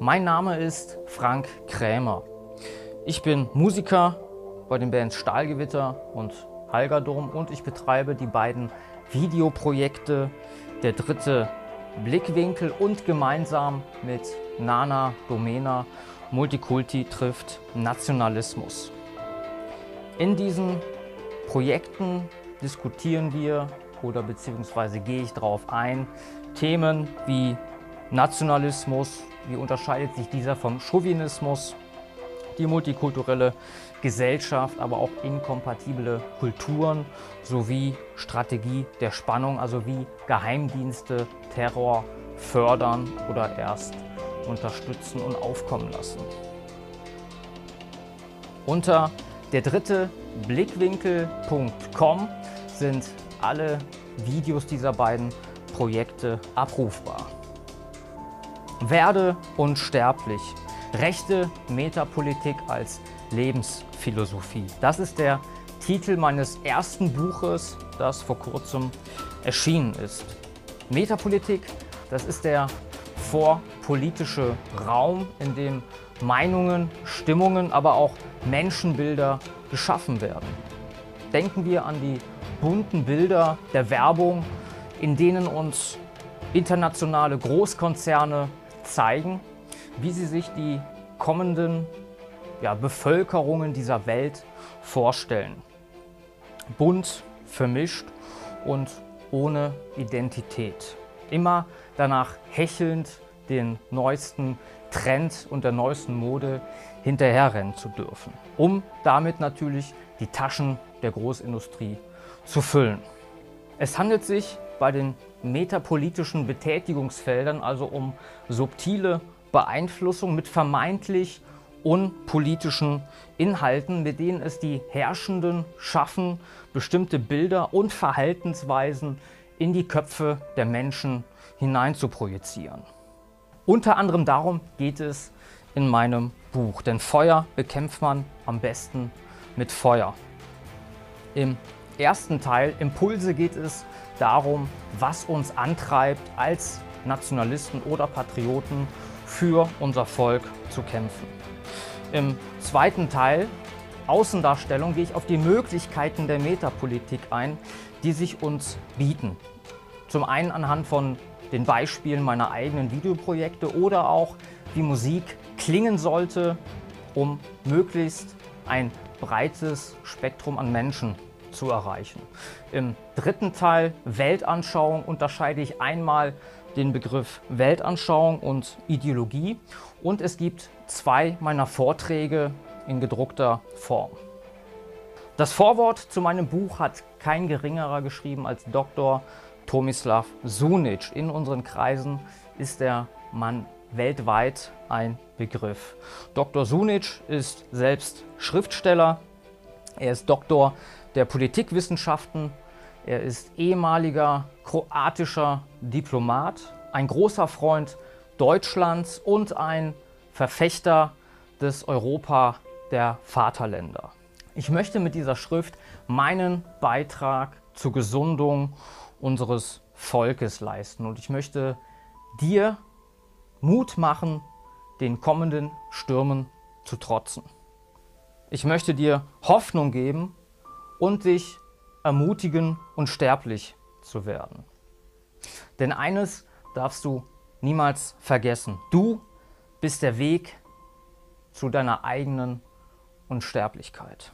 Mein Name ist Frank Krämer. Ich bin Musiker bei den Bands Stahlgewitter und Halgerdom und ich betreibe die beiden Videoprojekte Der dritte Blickwinkel und gemeinsam mit Nana Domena Multikulti trifft Nationalismus. In diesen Projekten diskutieren wir oder beziehungsweise gehe ich darauf ein, Themen wie Nationalismus, wie unterscheidet sich dieser vom Chauvinismus, die multikulturelle Gesellschaft, aber auch inkompatible Kulturen sowie Strategie der Spannung, also wie Geheimdienste Terror fördern oder erst unterstützen und aufkommen lassen. Unter der dritte Blickwinkel.com sind alle Videos dieser beiden Projekte abrufbar. Werde unsterblich. Rechte Metapolitik als Lebensphilosophie. Das ist der Titel meines ersten Buches, das vor kurzem erschienen ist. Metapolitik, das ist der vorpolitische Raum, in dem Meinungen, Stimmungen, aber auch Menschenbilder geschaffen werden. Denken wir an die bunten Bilder der Werbung, in denen uns internationale Großkonzerne zeigen, wie sie sich die kommenden ja, Bevölkerungen dieser Welt vorstellen. Bunt, vermischt und ohne Identität. Immer danach hechelnd den neuesten Trend und der neuesten Mode hinterherrennen zu dürfen, um damit natürlich die Taschen der Großindustrie zu füllen. Es handelt sich bei den metapolitischen Betätigungsfeldern also um subtile Beeinflussung mit vermeintlich unpolitischen Inhalten, mit denen es die Herrschenden schaffen, bestimmte Bilder und Verhaltensweisen in die Köpfe der Menschen hinein zu projizieren. Unter anderem darum geht es in meinem Buch, denn Feuer bekämpft man am besten mit Feuer. Im ersten Teil Impulse geht es darum, was uns antreibt, als Nationalisten oder Patrioten für unser Volk zu kämpfen. Im zweiten Teil Außendarstellung gehe ich auf die Möglichkeiten der Metapolitik ein, die sich uns bieten. Zum einen anhand von den Beispielen meiner eigenen Videoprojekte oder auch wie Musik klingen sollte, um möglichst ein breites Spektrum an Menschen zu erreichen. Im dritten Teil Weltanschauung unterscheide ich einmal den Begriff Weltanschauung und Ideologie und es gibt zwei meiner Vorträge in gedruckter Form. Das Vorwort zu meinem Buch hat kein geringerer geschrieben als Dr. Tomislav Sunic. In unseren Kreisen ist der Mann weltweit ein Begriff. Dr. Sunic ist selbst Schriftsteller, er ist Doktor der Politikwissenschaften, er ist ehemaliger kroatischer Diplomat, ein großer Freund Deutschlands und ein Verfechter des Europa der Vaterländer. Ich möchte mit dieser Schrift meinen Beitrag zur Gesundung unseres Volkes leisten und ich möchte dir Mut machen, den kommenden Stürmen zu trotzen. Ich möchte dir Hoffnung geben und dich ermutigen, unsterblich zu werden. Denn eines darfst du niemals vergessen. Du bist der Weg zu deiner eigenen Unsterblichkeit.